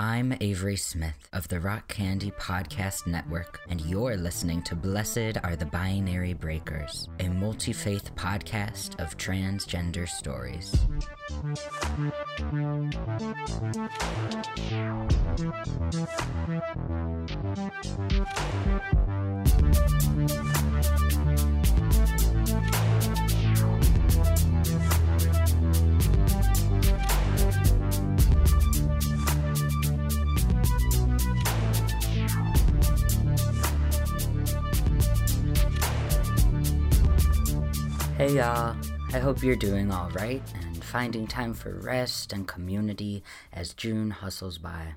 I'm Avery Smith of the Rock Candy Podcast Network, and you're listening to Blessed Are the Binary Breakers, a multi faith podcast of transgender stories. Hey y'all, I hope you're doing alright and finding time for rest and community as June hustles by.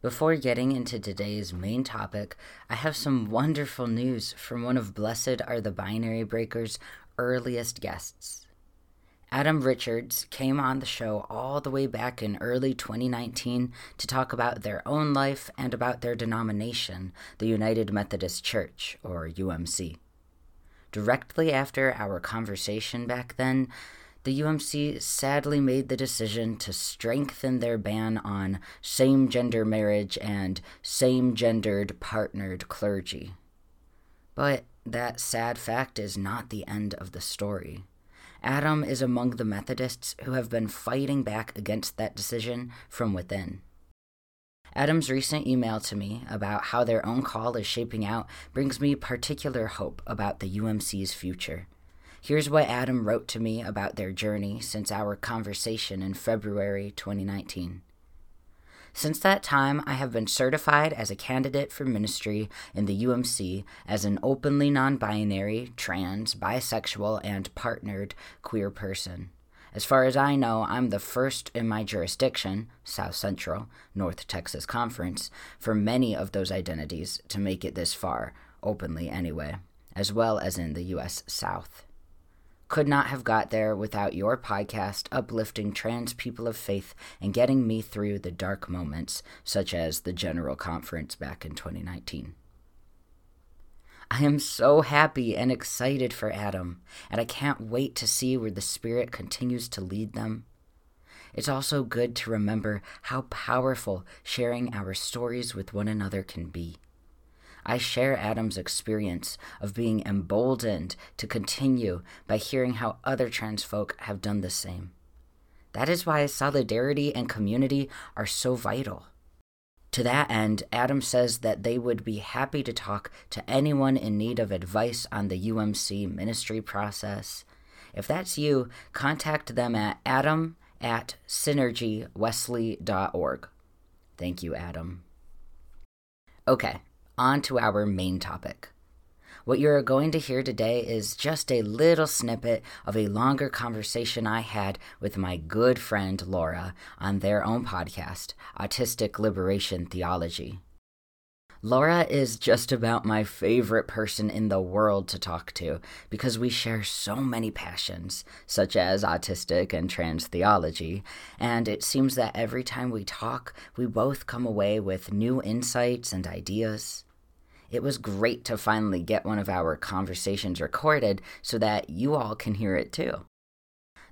Before getting into today's main topic, I have some wonderful news from one of Blessed Are the Binary Breakers' earliest guests. Adam Richards came on the show all the way back in early 2019 to talk about their own life and about their denomination, the United Methodist Church, or UMC. Directly after our conversation back then, the UMC sadly made the decision to strengthen their ban on same gender marriage and same gendered partnered clergy. But that sad fact is not the end of the story. Adam is among the Methodists who have been fighting back against that decision from within. Adam's recent email to me about how their own call is shaping out brings me particular hope about the UMC's future. Here's what Adam wrote to me about their journey since our conversation in February 2019. Since that time, I have been certified as a candidate for ministry in the UMC as an openly non binary, trans, bisexual, and partnered queer person. As far as I know, I'm the first in my jurisdiction, South Central, North Texas Conference, for many of those identities to make it this far, openly anyway, as well as in the U.S. South. Could not have got there without your podcast uplifting trans people of faith and getting me through the dark moments, such as the General Conference back in 2019. I am so happy and excited for Adam, and I can't wait to see where the Spirit continues to lead them. It's also good to remember how powerful sharing our stories with one another can be. I share Adam's experience of being emboldened to continue by hearing how other trans folk have done the same. That is why solidarity and community are so vital. To that end, Adam says that they would be happy to talk to anyone in need of advice on the UMC ministry process. If that's you, contact them at adam at synergywesley.org. Thank you, Adam. Okay, on to our main topic. What you're going to hear today is just a little snippet of a longer conversation I had with my good friend Laura on their own podcast, Autistic Liberation Theology. Laura is just about my favorite person in the world to talk to because we share so many passions, such as autistic and trans theology, and it seems that every time we talk, we both come away with new insights and ideas. It was great to finally get one of our conversations recorded so that you all can hear it too.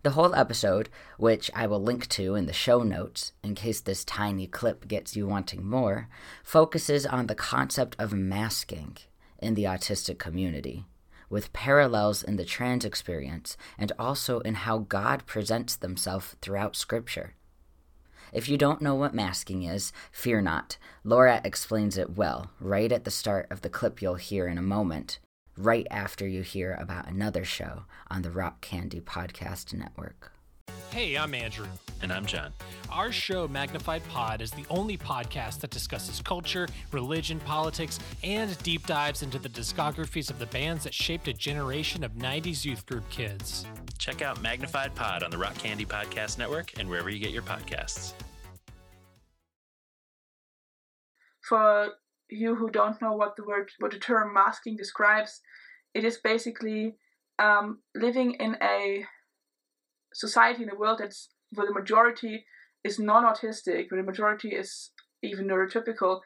The whole episode, which I will link to in the show notes in case this tiny clip gets you wanting more, focuses on the concept of masking in the autistic community, with parallels in the trans experience and also in how God presents himself throughout Scripture. If you don't know what masking is, fear not. Laura explains it well, right at the start of the clip you'll hear in a moment, right after you hear about another show on the Rock Candy Podcast Network. Hey, I'm Andrew. And I'm John. Our show, Magnified Pod, is the only podcast that discusses culture, religion, politics, and deep dives into the discographies of the bands that shaped a generation of 90s youth group kids. Check out Magnified Pod on the Rock Candy Podcast Network and wherever you get your podcasts. For you who don't know what the word, what the term masking describes, it is basically um, living in a society in a world that's where the majority is non-autistic, where the majority is even neurotypical,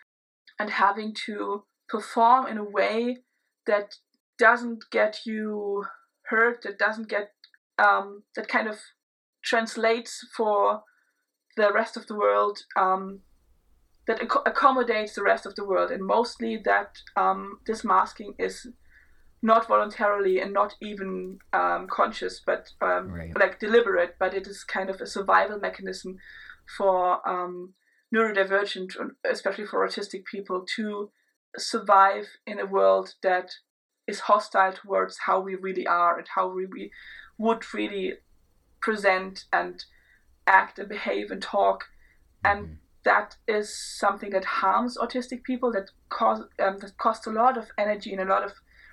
and having to perform in a way that doesn't get you hurt, that doesn't get um, that kind of translates for the rest of the world um, that ac- accommodates the rest of the world, and mostly that um, this masking is not voluntarily and not even um, conscious, but um, Right. like deliberate. But it is kind of a survival mechanism for um, neurodivergent, especially for autistic people, to survive in a world that is hostile towards how we really are and how we, we would really present and act and behave and talk. And Mhm. that is something that harms autistic people that cause um, that costs a lot of energy and a lot of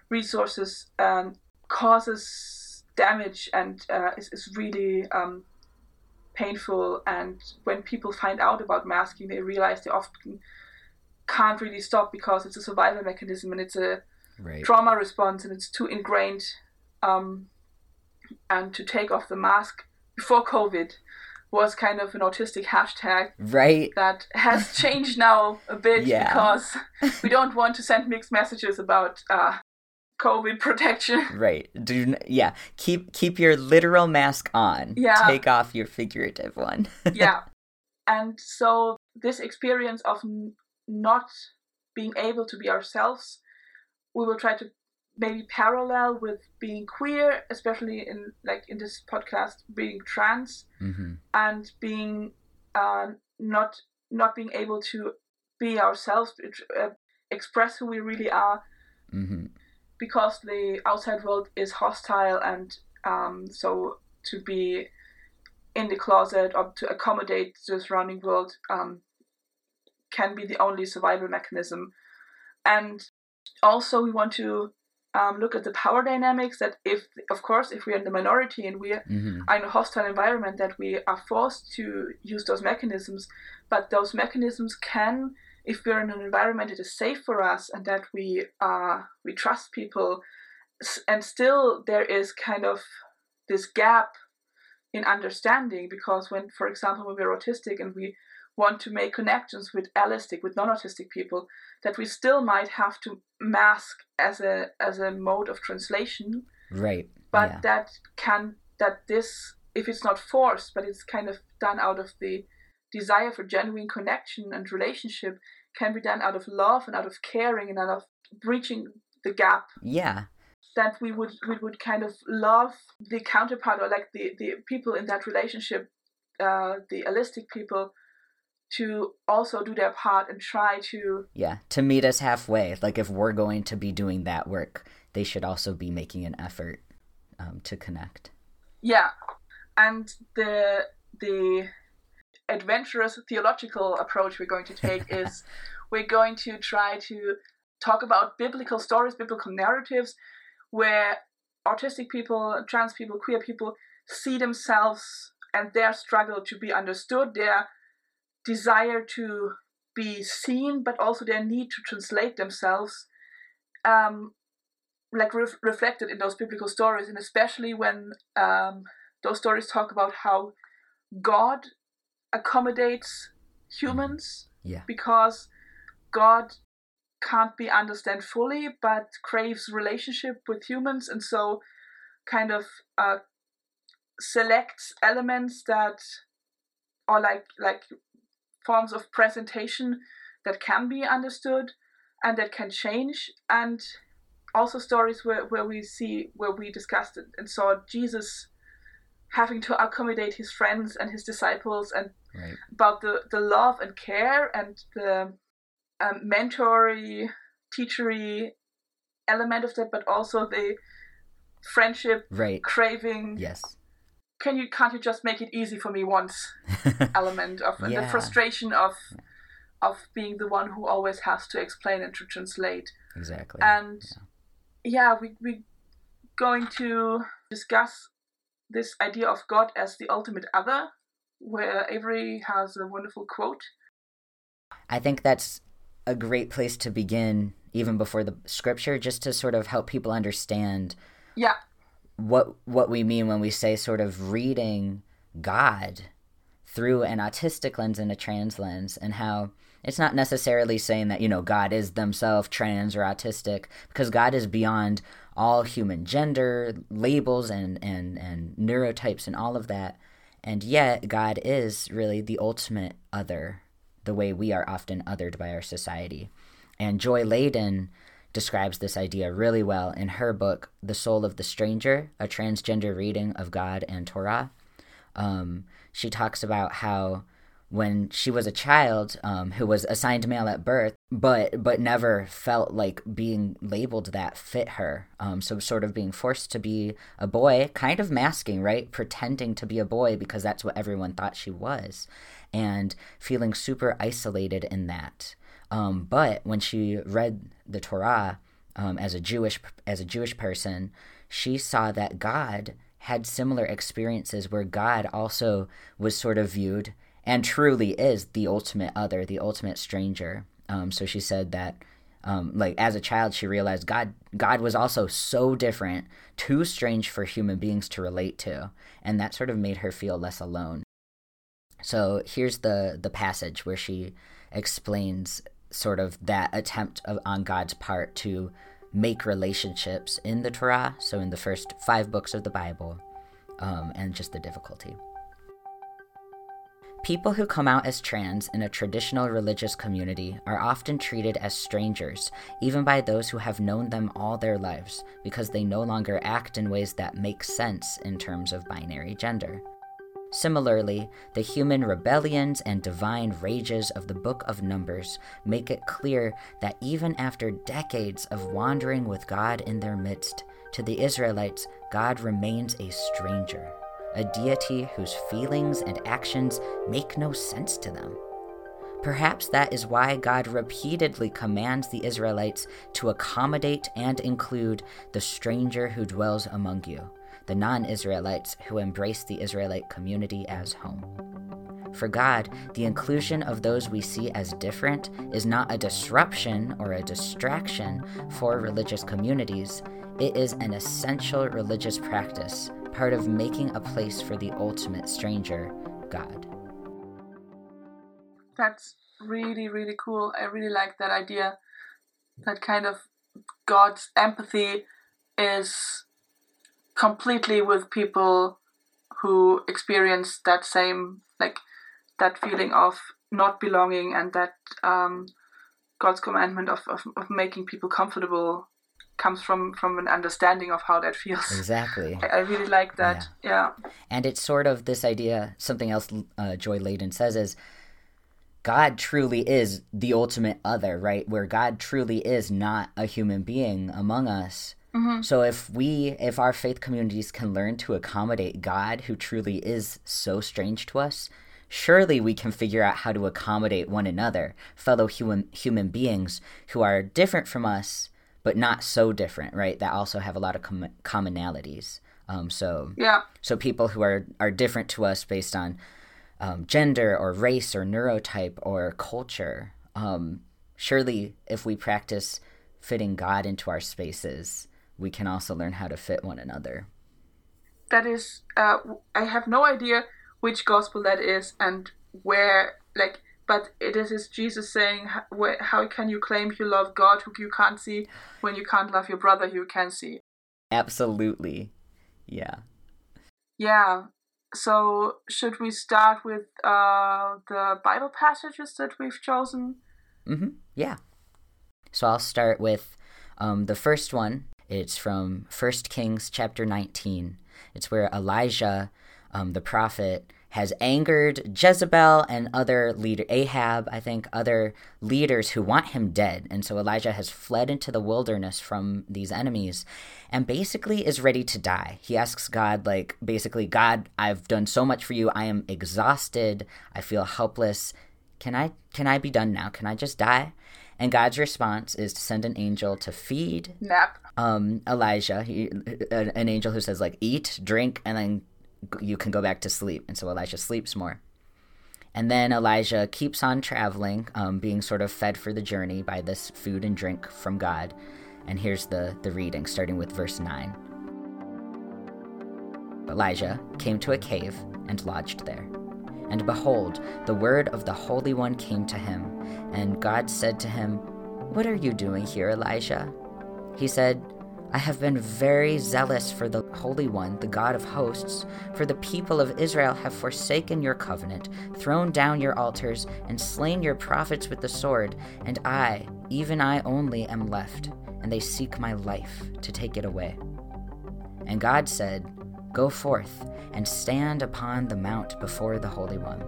resources um, causes damage and uh, is, is really um, painful and when people find out about masking they realize they often can't really stop because it's a survival mechanism and it's a Right. trauma response and it's too ingrained um, and to take off the mask before covid was kind of an autistic hashtag Right. that has changed now a bit Yeah. because we don't want to send mixed messages about uh, covid protection Right. Do yeah. Keep keep your literal mask on. Yeah. Take off your figurative one. yeah and so this experience of n- not being able to be ourselves we will try to maybe parallel with being queer especially in like in this podcast being trans hmm and being uh, not not being able to be ourselves uh, express who we really are hmm because the outside world is hostile and um, so to be in the closet or to accommodate the surrounding world um, can be the only survival mechanism. And also we want to um, look at the power dynamics that if of course if we're in the minority and we hmm are in a hostile environment that we are forced to use those mechanisms but those mechanisms can if we're in an environment that is safe for us and that we uh, we trust people and still there is kind of this gap in understanding because when for example when we're autistic and we want to make connections with allistic with non-autistic people that we still might have to mask as a as a mode of translation Right. but yeah. that can that this if it's not forced but it's kind of done out of the desire for genuine connection and relationship can be done out of love and out of caring and out of breaching the gap yeah. that we would we would kind of love the counterpart or like the the people in that relationship uh the allistic people to also do their part and try to Yeah. To meet us halfway. Like if we're going to be doing that work, they should also be making an effort um, to connect. Yeah, and the the adventurous theological approach we're going to take is we're going to try to talk about biblical stories, biblical narratives, where autistic people, trans people, queer people see themselves and their struggle to be understood, their desire to be seen, but also their need to translate themselves. Um, like ref- reflected in those biblical stories, and especially when um, those stories talk about how God accommodates humans Yeah. because God can't be understood fully, but craves relationship with humans, and so kind of uh, selects elements that are like like forms of presentation that can be understood and that can change and also stories where, where we see where we discussed it and saw jesus having to accommodate his friends and his disciples and Right. about the, the love and care and the um, mentory teachery element of that but also the friendship Right. craving Yes. can you can't you just make it easy for me once element of and the frustration of of being the one who always has to explain and to translate exactly. and yeah, we we going to discuss this idea of God as the ultimate other, where Avery has a wonderful quote. I think that's a great place to begin, even before the scripture, just to sort of help people understand Yeah, what what we mean when we say sort of reading God through an autistic lens and a trans lens, and how it's not necessarily saying that you know God is themselves trans or autistic, because God is beyond all human gender labels and and and neurotypes and all of that, and yet God is really the ultimate other the way we are often othered by our society. And Joy Ladin describes this idea really well in her book, The Soul of the Stranger, a transgender reading of God and Torah. Um, she talks about how when she was a child um, who was assigned male at birth, but but never felt like being labeled that fit her. Um, so sort of being forced to be a boy, kind of masking, right, pretending to be a boy because that's what everyone thought she was, and feeling super isolated in that. Um, but when she read the Torah um, as a Jewish as a Jewish person, she saw that God had similar experiences where God also was sort of viewed and truly is the ultimate other, the ultimate stranger. Um, so she said that, um, like as a child, she realized God God was also so different, too strange for human beings to relate to, and that sort of made her feel less alone. So here's the the passage where she explains sort of that attempt of, on God's part to make relationships in the Torah, so in the first five books of the Bible, um, and just the difficulty. People who come out as trans in a traditional religious community are often treated as strangers, even by those who have known them all their lives, because they no longer act in ways that make sense in terms of binary gender. Similarly, the human rebellions and divine rages of the Book of Numbers make it clear that even after decades of wandering with God in their midst, to the Israelites, God remains a stranger a deity whose feelings and actions make no sense to them. Perhaps that is why God repeatedly commands the Israelites to accommodate and include the stranger who dwells among you, the non Israelites who embrace the Israelite community as home. For God, the inclusion of those we see as different is not a disruption or a distraction for religious communities, it is an essential religious practice part of making a place for the ultimate stranger, God. That's really, really cool. I really like that idea. That kind of God's empathy is completely with people who experience that same, like, that feeling of not belonging and that um, God's commandment of, of, of making people comfortable comes from from an understanding of how that feels. Exactly. I, I really like that. Yeah. yeah. And it's sort of this idea. Something else uh, Joy Ladin says is. God truly is the ultimate other, right? Where God truly is not a human being among us. Mm-hmm. So if we, if our faith communities can learn to accommodate God, who truly is so strange to us, surely we can figure out how to accommodate one another, fellow human human beings who are different from us, but not so different, right? That also have a lot of com- commonalities. Um, so yeah, so people who are are different to us based on um, gender or race or neurotype or culture. Um, surely, if we practice fitting God into our spaces, we can also learn how to fit one another. That is, uh, I have no idea which gospel that is and where, like, but it is Jesus saying, "How can you claim you love God who you can't see when you can't love your brother who you can see?" Absolutely, yeah. Yeah. So should we start with uh, the Bible passages that we've chosen? Mm-hmm. Yeah. So I'll start with um, the first one. It's from First Kings chapter nineteen. It's where Elijah, um, the prophet, has angered Jezebel and other leader Ahab, I think, other leaders who want him dead. And so Elijah has fled into the wilderness from these enemies and basically is ready to die. He asks God like basically, God, I've done so much for you. I am exhausted. I feel helpless. Can I can I be done now? Can I just die? And God's response is to send an angel to feed nap um Elijah, he, an angel who says like eat, drink and then you can go back to sleep. And so Elijah sleeps more. And then Elijah keeps on traveling, um, being sort of fed for the journey by this food and drink from God. And here's the, the reading, starting with verse 9. Elijah came to a cave and lodged there. And behold, the word of the Holy One came to him. And God said to him, What are you doing here, Elijah? He said, I have been very zealous for the Holy One, the God of hosts, for the people of Israel have forsaken your covenant, thrown down your altars, and slain your prophets with the sword, and I, even I only, am left, and they seek my life to take it away. And God said, Go forth and stand upon the mount before the Holy One.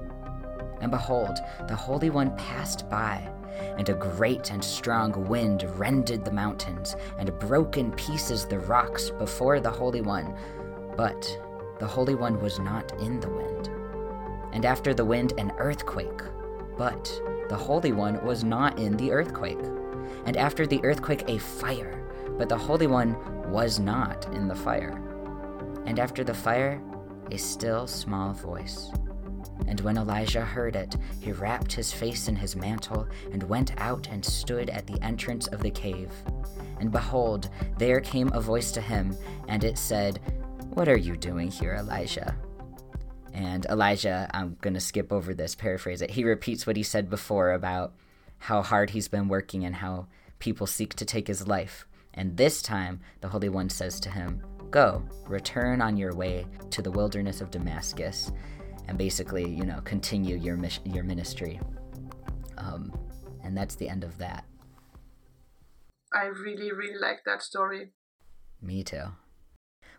And behold, the Holy One passed by, and a great and strong wind rended the mountains, and broke in pieces the rocks before the Holy One. But the Holy One was not in the wind. And after the wind, an earthquake. But the Holy One was not in the earthquake. And after the earthquake, a fire. But the Holy One was not in the fire. And after the fire, a still small voice. And when Elijah heard it, he wrapped his face in his mantle and went out and stood at the entrance of the cave. And behold, there came a voice to him, and it said, What are you doing here, Elijah? And Elijah, I'm going to skip over this, paraphrase it. He repeats what he said before about how hard he's been working and how people seek to take his life. And this time, the Holy One says to him, Go, return on your way to the wilderness of Damascus, and basically, you know, continue your mission, your ministry. Um, and that's the end of that. I really, really like that story. Me too.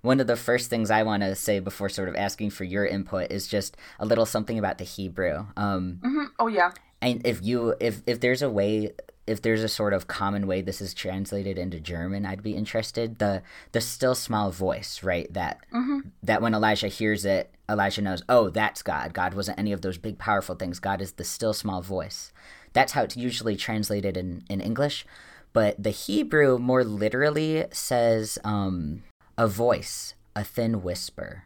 One of the first things I want to say before sort of asking for your input is just a little something about the Hebrew. Um, hmm Oh yeah, and if you if if there's a way if there's a sort of common way this is translated into German, I'd be interested. The the still small voice, right? That hmm that when Elijah hears it, Elijah knows, oh, that's God. God wasn't any of those big powerful things. God is the still small voice. That's how it's usually translated in, in English. But the Hebrew more literally says um, a voice, a thin whisper.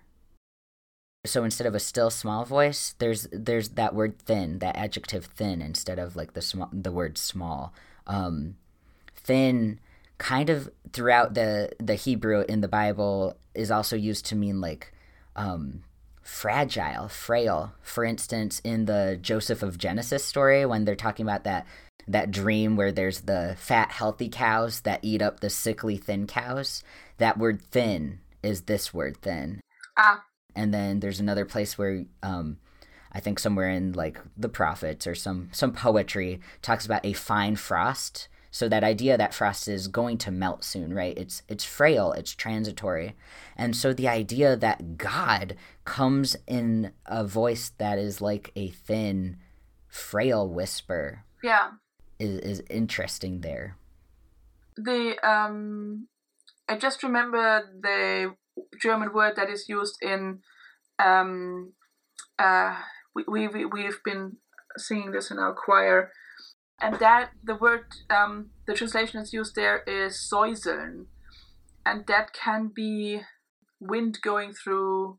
So instead of a still small voice, there's there's that word thin, that adjective thin, instead of like the small the word small. Um, thin kind of throughout the the Hebrew in the Bible is also used to mean like um, fragile, frail. For instance, in the Joseph of Genesis story, when they're talking about that that dream where there's the fat, healthy cows that eat up the sickly, thin cows, that word thin is this word thin. ah, And then there's another place where um, I think somewhere in like the prophets or some some poetry talks about a fine frost. So that idea that frost is going to melt soon, right? It's it's frail, it's transitory. And so the idea that God comes in a voice that is like a thin, frail whisper yeah. is is interesting there. The um, I just remember the German word that is used in um, uh, we we we we've been singing this in our choir, and that the word um, the translation that's used there is säuseln, and that can be wind going through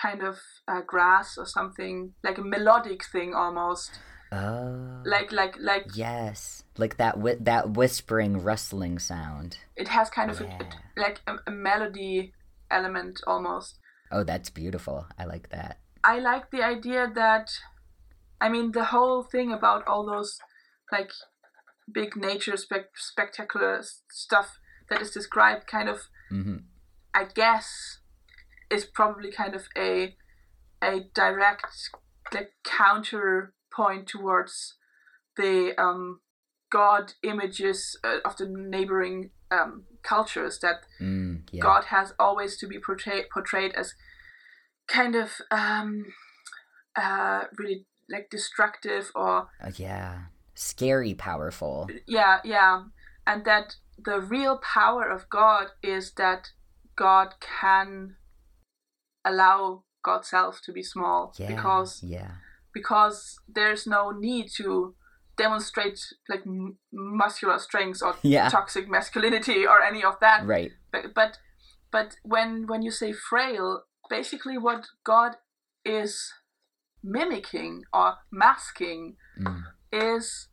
kind of uh, grass or something like a melodic thing almost. Oh. like like like yes, like that whi- that whispering, rustling sound. it has kind of a, a- like a, a melody element almost Oh, that's beautiful. I like that. i like the idea that i mean the whole thing about all those like big nature spec- spectacular stuff that is described kind of hmm i guess is probably kind of a a direct like counterpoint towards the um god images uh, of the neighboring um cultures that Mm, yeah. God has always to be portrayed portrayed as kind of um, uh, really like destructive or Uh, yeah. Scary, powerful. yeah yeah, and that the real power of God is that God can allow God's self to be small Yeah. because yeah. because there's no need to demonstrate like m- muscular strength or Yeah. toxic masculinity or any of that Right. but but but when when you say frail basically what god is mimicking or masking Mm. is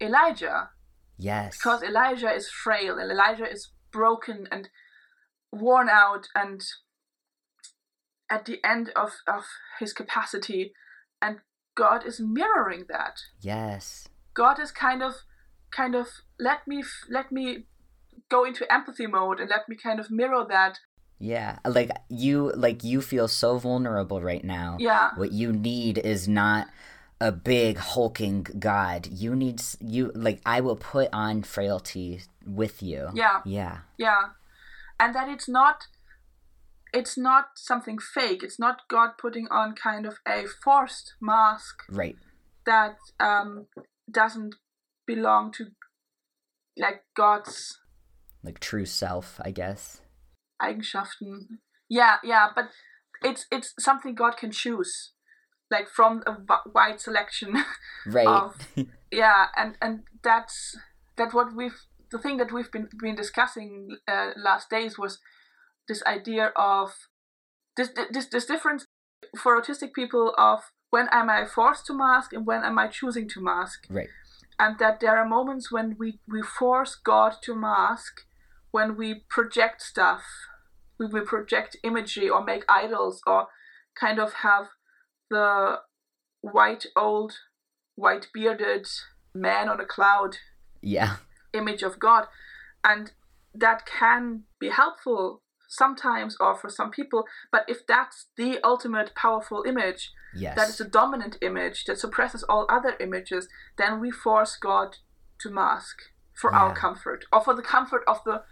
elijah Yes. because elijah is frail and elijah is broken and worn out and at the end of of his capacity and god is mirroring that yes. God is kind of, kind of let me f- let me go into empathy mode and let me kind of mirror that. Yeah, like you like you feel so vulnerable right now. Yeah. What you need is not a big hulking god. You need you like I will put on frailty with you. Yeah. Yeah. Yeah. And that it's not it's not something fake. It's not God putting on kind of a forced mask Right. that um doesn't belong to like God's Like true self, I guess. Eigenschaften. Yeah, yeah, but it's it's something God can choose, like from a wide selection. Right. Of- yeah, and and that's that what we've the thing that we've been been discussing uh, last days was this idea of this this this difference for autistic people of when am I forced to mask and when am I choosing to mask right. and that there are moments when we, we force God to mask, when we project stuff, we will project imagery or make idols or kind of have the white old, white bearded man on a cloud Yeah. image of God. And that can be helpful sometimes or for some people, but if that's the ultimate powerful image, Yes. that is a dominant image that suppresses all other images, then we force God to mask for our comfort or for the comfort of the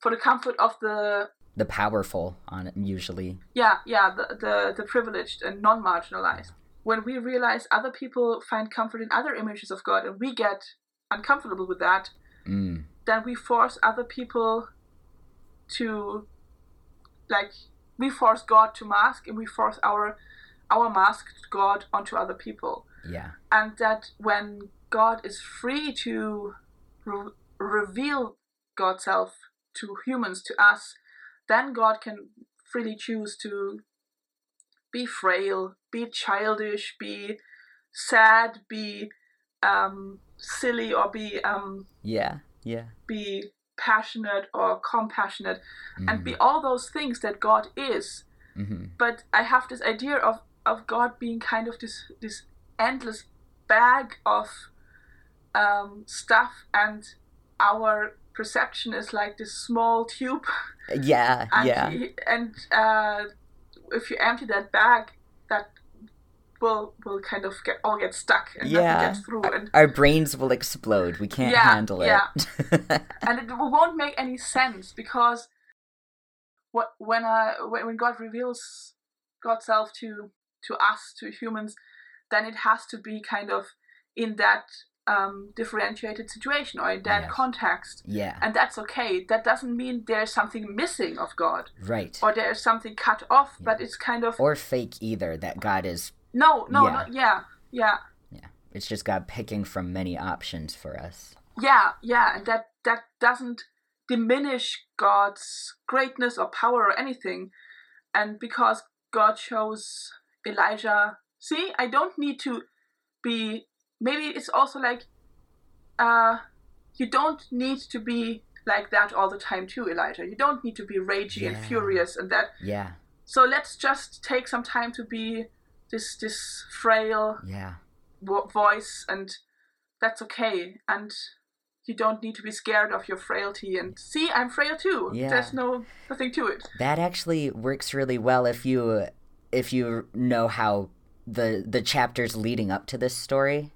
for the comfort of the the powerful on it usually. yeah yeah the the, the privileged and non-marginalized. When we realize other people find comfort in other images of God and we get uncomfortable with that, Mm. then we force other people to like we force God to mask and we force our our masked God onto other people. Yeah. and that when God is free to re- reveal God's self to humans, to us, then God can freely choose to be frail, be childish, be sad, be um, silly, or be um, Yeah. Yeah. be passionate or compassionate, and Mhm. be all those things that God is Mhm. but I have this idea of of God being kind of this this endless bag of um, stuff, and our perception is like this small tube, Yeah. and yeah. he- and uh, if you empty that bag, that will will kind of get all get stuck and Yeah. gets through, and Our brains will explode. We can't Yeah, handle it. yeah. and it won't make any sense because what when uh when, when God reveals God's self to to us to humans, then it has to be kind of in that um, differentiated situation or in that Yes. context, yeah. and that's okay. That doesn't mean there's something missing of God Right. or there's something cut off, Yeah. but it's kind of Or fake either. That God is. No, no, Yeah. no, yeah, yeah. Yeah. It's just God picking from many options for us. yeah yeah and that that doesn't diminish god's greatness or power or anything and because god chose elijah see i don't need to be maybe it's also like uh you don't need to be like that all the time too elijah you don't need to be ragey and furious and that Yeah. so let's just take some time to be this this frail Yeah. vo- voice and that's okay and you don't need to be scared of your frailty and see i'm frail too Yeah. there's no nothing to it That actually works really well if you if you know how the the chapters leading up to this story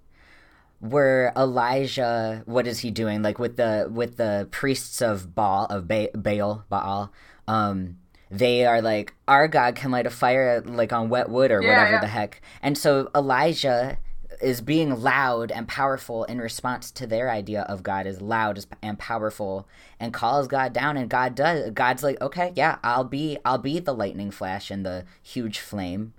where Elijah what is he doing like with the with the priests of Baal of ba- Baal Baal um they are like our god can light a fire like on wet wood or Yeah, whatever yeah. the heck. And so Elijah is being loud and powerful in response to their idea of God as loud and powerful and calls God down. And God does God's like okay yeah I'll be I'll be the lightning flash and the huge flame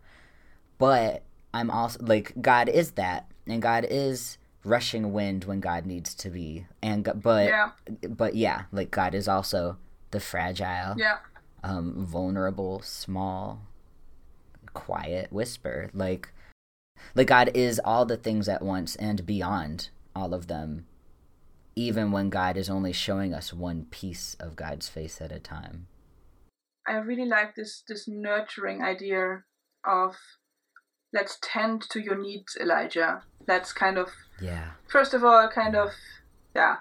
but I'm also like God is that. And God is rushing wind when God needs to be. And but yeah. but yeah like God is also the fragile yeah um, vulnerable, small, quiet whisper. Like, like God is all the things at once and beyond all of them, even when God is only showing us one piece of God's face at a time. i really like this this nurturing idea of let's tend to your needs elijah let's kind of Yeah, first of all kind of yeah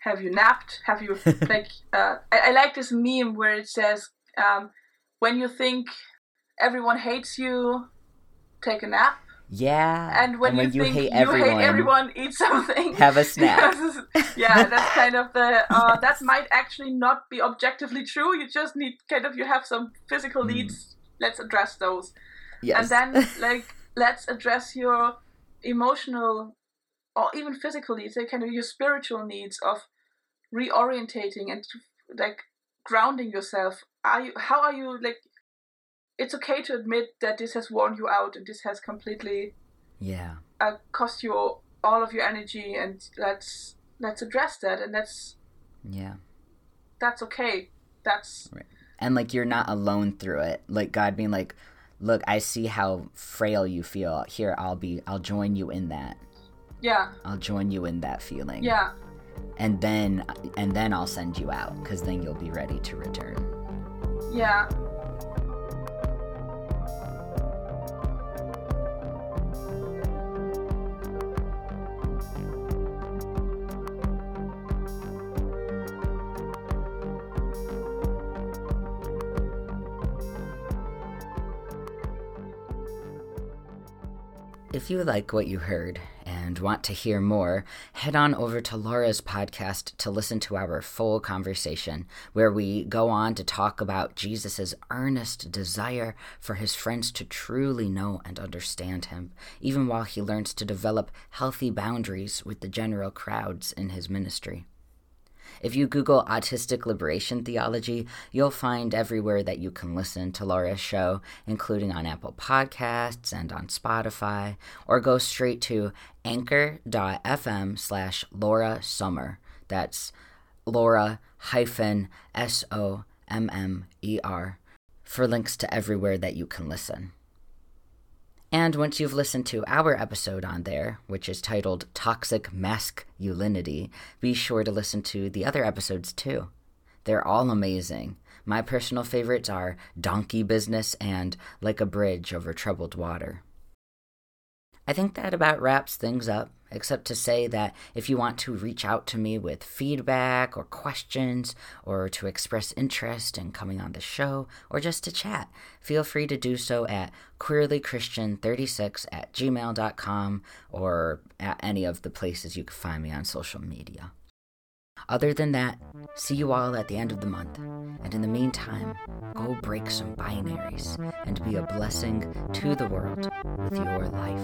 have you napped? Have you like? Uh, I, I like this meme where it says, um, "When you think everyone hates you, take a nap." Yeah. And when, you, you think hate you everyone, hate everyone, eat something. have a snack. yeah, that's kind of the. Uh, That might actually not be objectively true. You just need kind of you have some physical Mm. needs. Let's address those, yes. and then like let's address your emotional or even physical needs, like kind of your spiritual needs of reorientating and like grounding yourself. Are you? How are you? Like, it's okay to admit that this has worn you out and this has completely yeah. uh, cost you all of your energy and let's let's address that and that's Yeah. that's okay that's right. and like you're not alone through it like god being like look i see how frail you feel here i'll be i'll join you in that yeah. I'll join you in that feeling. Yeah. And then and then i'll send you out because then you'll be ready to return. Yeah. If you like what you heard and want to hear more, head on over to Laura's podcast to listen to our full conversation, where we go on to talk about Jesus' earnest desire for his friends to truly know and understand him, even while he learns to develop healthy boundaries with the general crowds in his ministry. If you Google Autistic Liberation Theology, you'll find everywhere that you can listen to Laura's show, including on Apple Podcasts and on Spotify, or go straight to anchor.fm slash Laura Sommer. That's Laura hyphen S O M M E R for links to everywhere that you can listen. And once you've listened to our episode on there, which is titled Toxic Masculinity, be sure to listen to the other episodes too. They're all amazing. My personal favorites are Donkey Business and Like a Bridge Over Troubled Water. I think that about wraps things up, except to say that if you want to reach out to me with feedback or questions, or to express interest in coming on the show, or just to chat, feel free to do so at queerlychristian36 at gmail.com or at any of the places you can find me on social media. Other than that, see you all at the end of the month. And in the meantime, go break some binaries and be a blessing to the world with your life.